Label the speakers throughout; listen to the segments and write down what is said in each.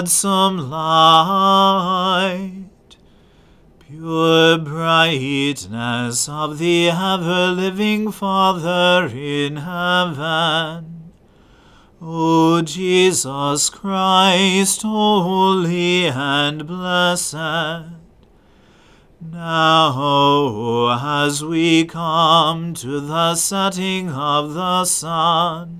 Speaker 1: Gladsome light, pure brightness of the ever living Father in heaven, O Jesus Christ, holy and blessed, now as we come to the setting of the sun,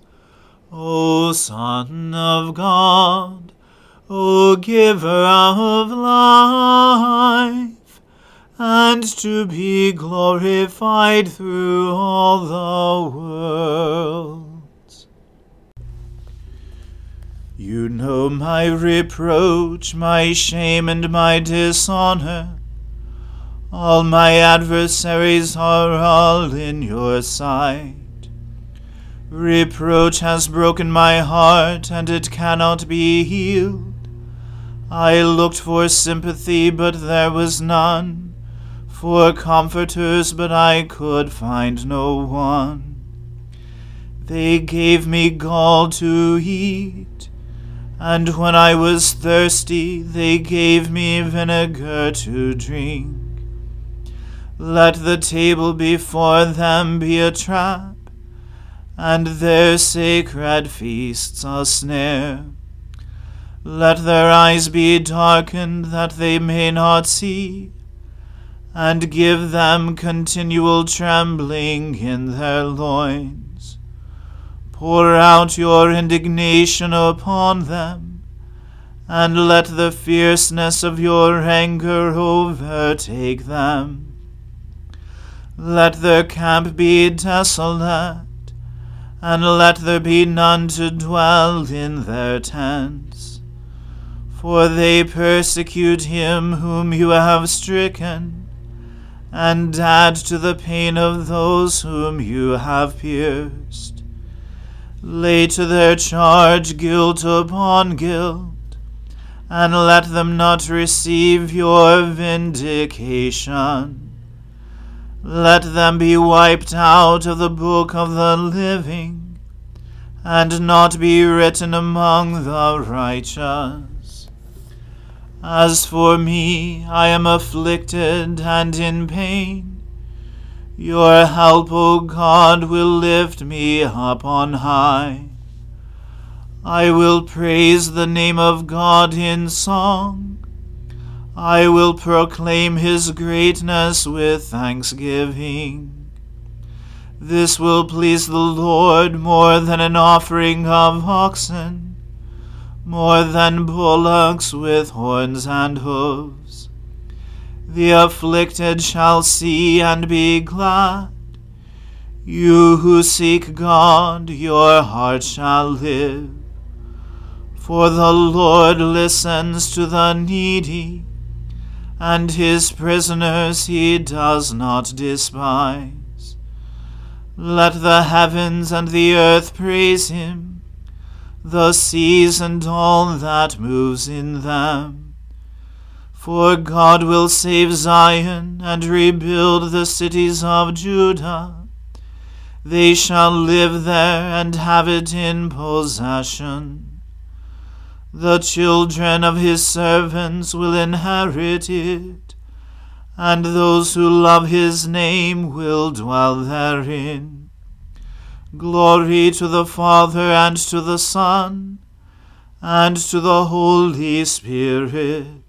Speaker 1: O Son of God, O Giver of life, and to be glorified through all the worlds. You know my reproach, my shame, and my dishonor. All my adversaries are all in your sight. Reproach has broken my heart, and it cannot be healed. I looked for sympathy, but there was none, for comforters, but I could find no one. They gave me gall to eat, and when I was thirsty, they gave me vinegar to drink. Let the table before them be a trap and their sacred feasts a snare. Let their eyes be darkened that they may not see, and give them continual trembling in their loins. Pour out your indignation upon them, and let the fierceness of your anger overtake them. Let their camp be desolate and let there be none to dwell in their tents. For they persecute him whom you have stricken, and add to the pain of those whom you have pierced. Lay to their charge guilt upon guilt, and let them not receive your vindication. Let them be wiped out of the book of the living, and not be written among the righteous. As for me, I am afflicted and in pain. Your help, O God, will lift me up on high. I will praise the name of God in song. I will proclaim his greatness with thanksgiving. This will please the Lord more than an offering of oxen, more than bullocks with horns and hoofs. The afflicted shall see and be glad. You who seek God, your heart shall live. For the Lord listens to the needy, and his prisoners he does not despise. Let the heavens and the earth praise him, the seas and all that moves in them. For God will save Zion and rebuild the cities of Judah. They shall live there and have it in possession. The children of his servants will inherit it, and those who love his name will dwell therein. Glory to the Father and to the Son and to the Holy Spirit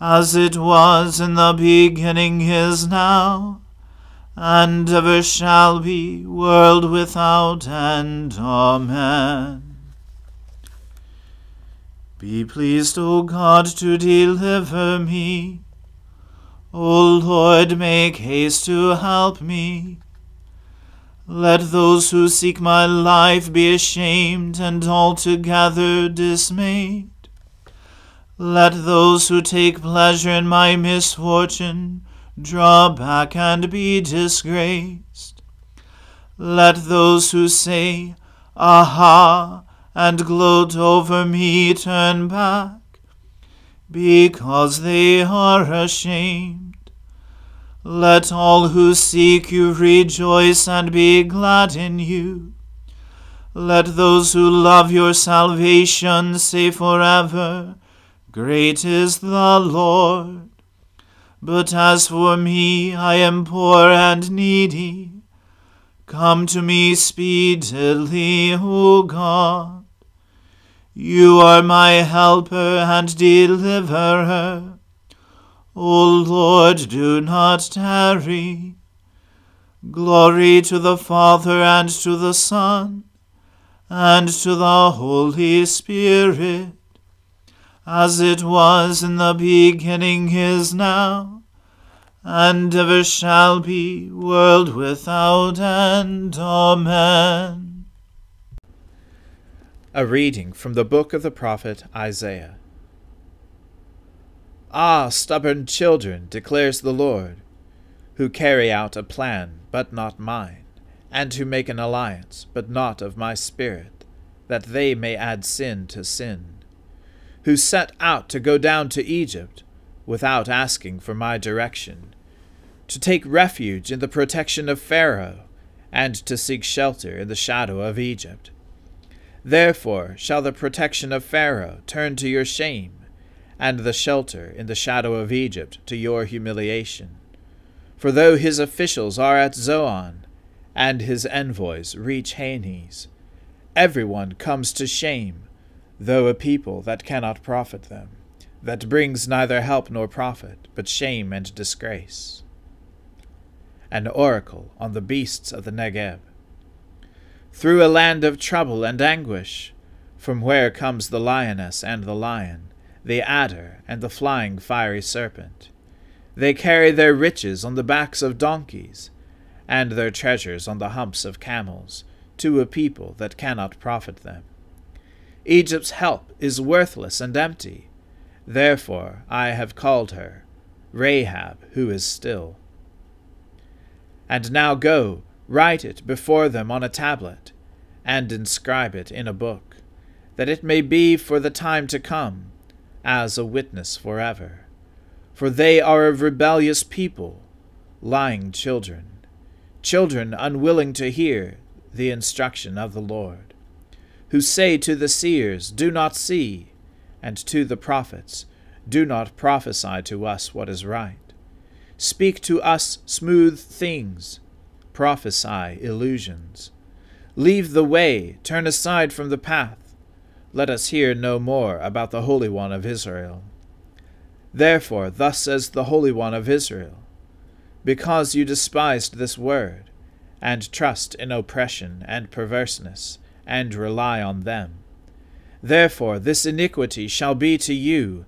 Speaker 1: as it was in the beginning is now, and ever shall be, world without end. Amen. Be pleased, O God, to deliver me. O Lord, make haste to help me. Let those who seek my life be ashamed and altogether dismayed. Let those who take pleasure in my misfortune draw back and be disgraced. Let those who say, Aha, and gloat over me turn back, because they are ashamed. Let all who seek you rejoice and be glad in you. Let those who love your salvation say forever, Great is the Lord. But as for me, I am poor and needy. Come to me speedily, O God. You are my helper and deliverer. O Lord, do not tarry. Glory to the Father and to the Son and to the Holy Spirit as it was in the beginning is now, and ever shall be, world without end. Amen.
Speaker 2: A reading from the book of the prophet Isaiah. Ah, stubborn children, declares the Lord, who carry out a plan, but not mine, and who make an alliance, but not of my spirit, that they may add sin to sin who set out to go down to Egypt without asking for my direction, to take refuge in the protection of Pharaoh, and to seek shelter in the shadow of Egypt. Therefore shall the protection of Pharaoh turn to your shame, and the shelter in the shadow of Egypt to your humiliation. For though his officials are at Zoan, and his envoys reach Hanes, every one comes to shame though a people that cannot profit them, that brings neither help nor profit, but shame and disgrace. An oracle on the beasts of the Negeb. Through a land of trouble and anguish, from where comes the lioness and the lion, the adder and the flying fiery serpent. They carry their riches on the backs of donkeys, and their treasures on the humps of camels, to a people that cannot profit them. Egypt's help is worthless and empty. Therefore I have called her Rahab, who is still. And now go, write it before them on a tablet, and inscribe it in a book, that it may be for the time to come, as a witness forever. For they are a rebellious people, lying children, children unwilling to hear the instruction of the Lord, who say to the seers, Do not see, and to the prophets, Do not prophesy to us what is right. Speak to us smooth things, prophesy illusions. Leave the way, turn aside from the path. Let us hear no more about the Holy One of Israel. Therefore, thus says the Holy One of Israel Because you despised this word, and trust in oppression and perverseness, and rely on them, therefore this iniquity shall be to you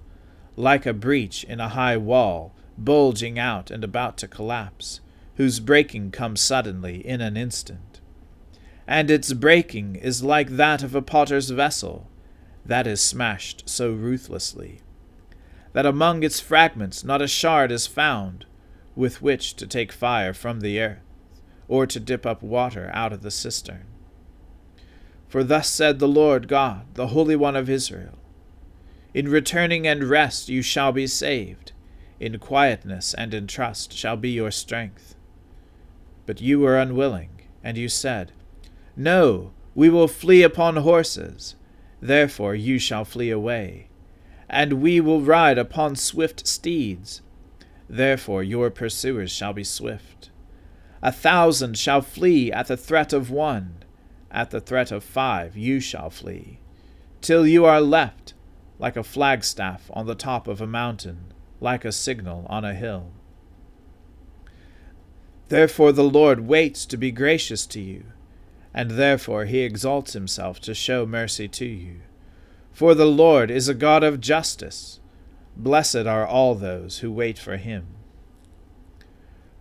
Speaker 2: like a breach in a high wall, bulging out and about to collapse, whose breaking comes suddenly in an instant. And its breaking is like that of a potter's vessel, that is smashed so ruthlessly that among its fragments not a shard is found with which to take fire from the earth, or to dip up water out of the cistern. For thus said the Lord God, the Holy One of Israel In returning and rest you shall be saved, in quietness and in trust shall be your strength. But you were unwilling, and you said, No, we will flee upon horses, therefore you shall flee away and we will ride upon swift steeds. Therefore your pursuers shall be swift. A thousand shall flee at the threat of one, at the threat of five you shall flee, till you are left like a flagstaff on the top of a mountain, like a signal on a hill. Therefore the Lord waits to be gracious to you, and therefore he exalts himself to show mercy to you. For the Lord is a God of justice. Blessed are all those who wait for him.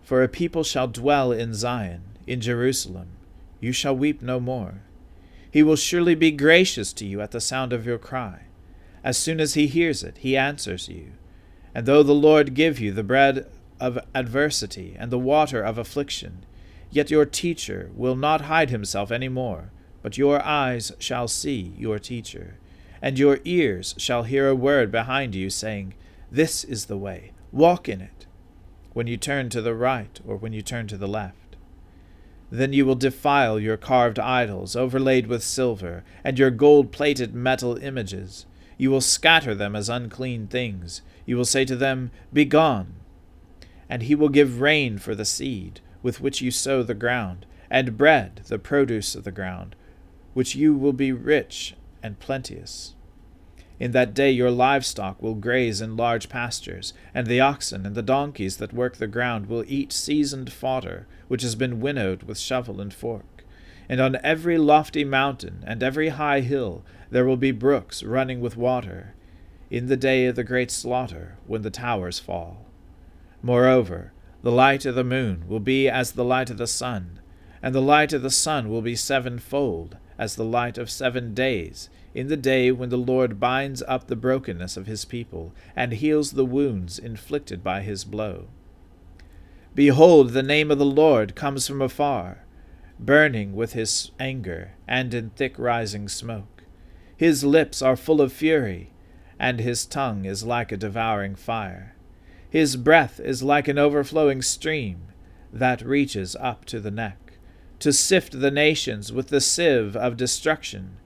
Speaker 2: For a people shall dwell in Zion, in Jerusalem. You shall weep no more. He will surely be gracious to you at the sound of your cry. As soon as he hears it, he answers you. And though the Lord give you the bread of adversity and the water of affliction, yet your teacher will not hide himself any more, but your eyes shall see your teacher and your ears shall hear a word behind you saying, This is the way, walk in it, when you turn to the right or when you turn to the left. Then you will defile your carved idols overlaid with silver, and your gold plated metal images. You will scatter them as unclean things. You will say to them, Begone! And he will give rain for the seed with which you sow the ground, and bread, the produce of the ground, which you will be rich and plenteous. In that day your livestock will graze in large pastures, and the oxen and the donkeys that work the ground will eat seasoned fodder, which has been winnowed with shovel and fork. And on every lofty mountain and every high hill there will be brooks running with water, in the day of the great slaughter, when the towers fall. Moreover, the light of the moon will be as the light of the sun, and the light of the sun will be sevenfold, as the light of seven days, in the day when the Lord binds up the brokenness of his people, and heals the wounds inflicted by his blow. Behold, the name of the Lord comes from afar, burning with his anger, and in thick rising smoke. His lips are full of fury, and his tongue is like a devouring fire. His breath is like an overflowing stream that reaches up to the neck, to sift the nations with the sieve of destruction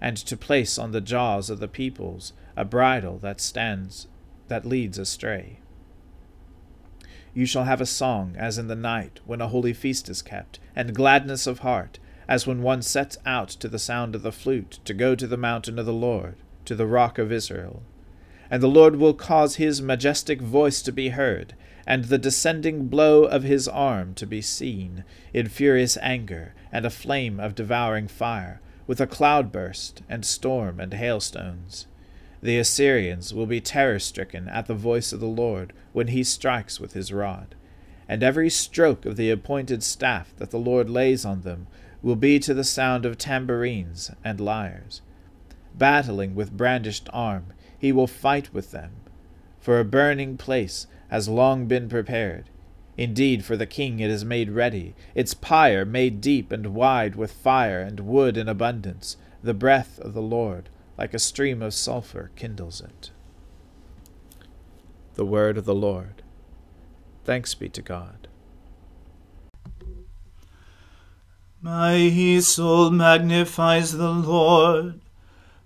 Speaker 2: and to place on the jaws of the peoples a bridle that stands that leads astray. You shall have a song as in the night when a holy feast is kept, and gladness of heart, as when one sets out to the sound of the flute to go to the mountain of the Lord, to the rock of Israel. And the Lord will cause his majestic voice to be heard, and the descending blow of his arm to be seen, in furious anger, and a flame of devouring fire, with a cloudburst and storm and hailstones. The Assyrians will be terror stricken at the voice of the Lord when he strikes with his rod. And every stroke of the appointed staff that the Lord lays on them will be to the sound of tambourines and lyres. Battling with brandished arm, he will fight with them. For a burning place has long been prepared. Indeed, for the king it is made ready, its pyre made deep and wide with fire and wood in abundance. The breath of the Lord, like a stream of sulphur, kindles it. The word of the Lord. Thanks be to God.
Speaker 1: My soul magnifies the Lord.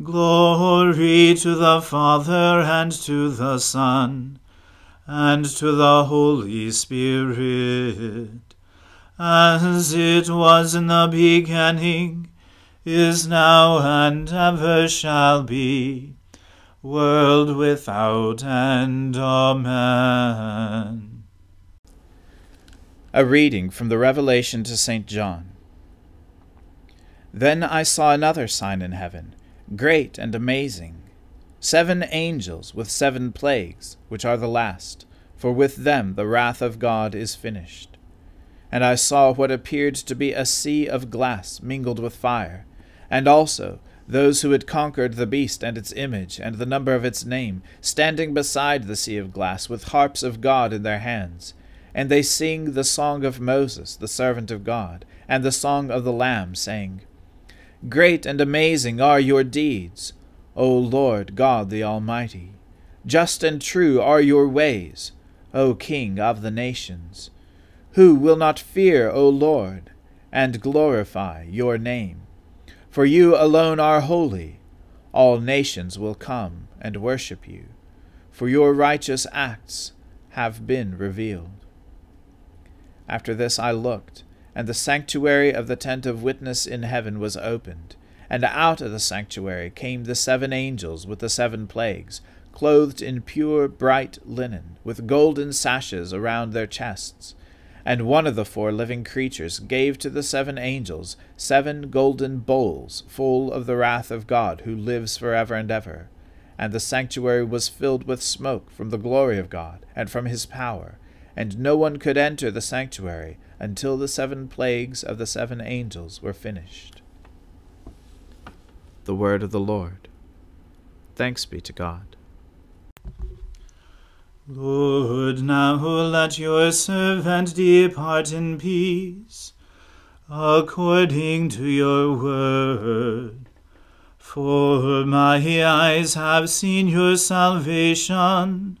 Speaker 1: Glory to the Father and to the Son and to the Holy Spirit, as it was in the beginning, is now, and ever shall be, world without end. Amen.
Speaker 2: A reading from the Revelation to St. John. Then I saw another sign in heaven great and amazing. Seven angels with seven plagues, which are the last, for with them the wrath of God is finished. And I saw what appeared to be a sea of glass mingled with fire, and also those who had conquered the beast and its image and the number of its name, standing beside the sea of glass with harps of God in their hands. And they sing the song of Moses, the servant of God, and the song of the Lamb, saying, Great and amazing are your deeds, O Lord God the Almighty. Just and true are your ways, O King of the nations. Who will not fear, O Lord, and glorify your name? For you alone are holy. All nations will come and worship you, for your righteous acts have been revealed. After this I looked and the sanctuary of the tent of witness in heaven was opened. And out of the sanctuary came the seven angels with the seven plagues, clothed in pure bright linen, with golden sashes around their chests. And one of the four living creatures gave to the seven angels seven golden bowls full of the wrath of God, who lives for ever and ever. And the sanctuary was filled with smoke from the glory of God and from his power, and no one could enter the sanctuary until the seven plagues of the seven angels were finished. The word of the Lord. Thanks be to God.
Speaker 1: Lord, now let your servant depart in peace, according to your word. For my eyes have seen your salvation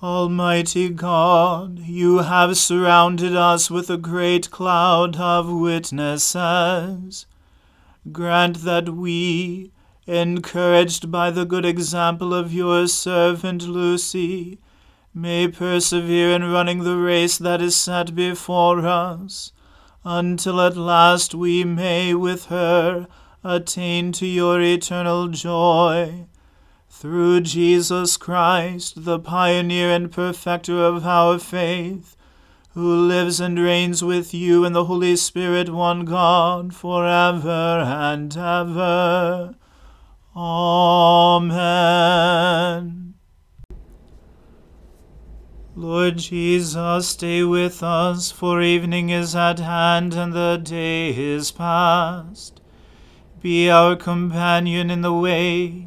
Speaker 1: Almighty God, you have surrounded us with a great cloud of witnesses. Grant that we, encouraged by the good example of your servant Lucy, may persevere in running the race that is set before us, until at last we may with her attain to your eternal joy. Through Jesus Christ, the pioneer and perfecter of our faith, who lives and reigns with you in the Holy Spirit, one God, for ever and ever. Amen. Lord Jesus, stay with us, for evening is at hand and the day is past. Be our companion in the way,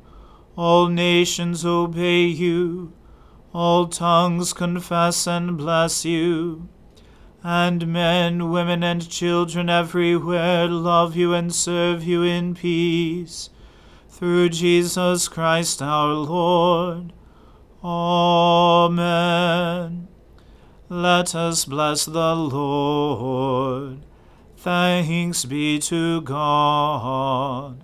Speaker 1: all nations obey you, all tongues confess and bless you, and men, women, and children everywhere love you and serve you in peace. Through Jesus Christ our Lord. Amen. Let us bless the Lord. Thanks be to God.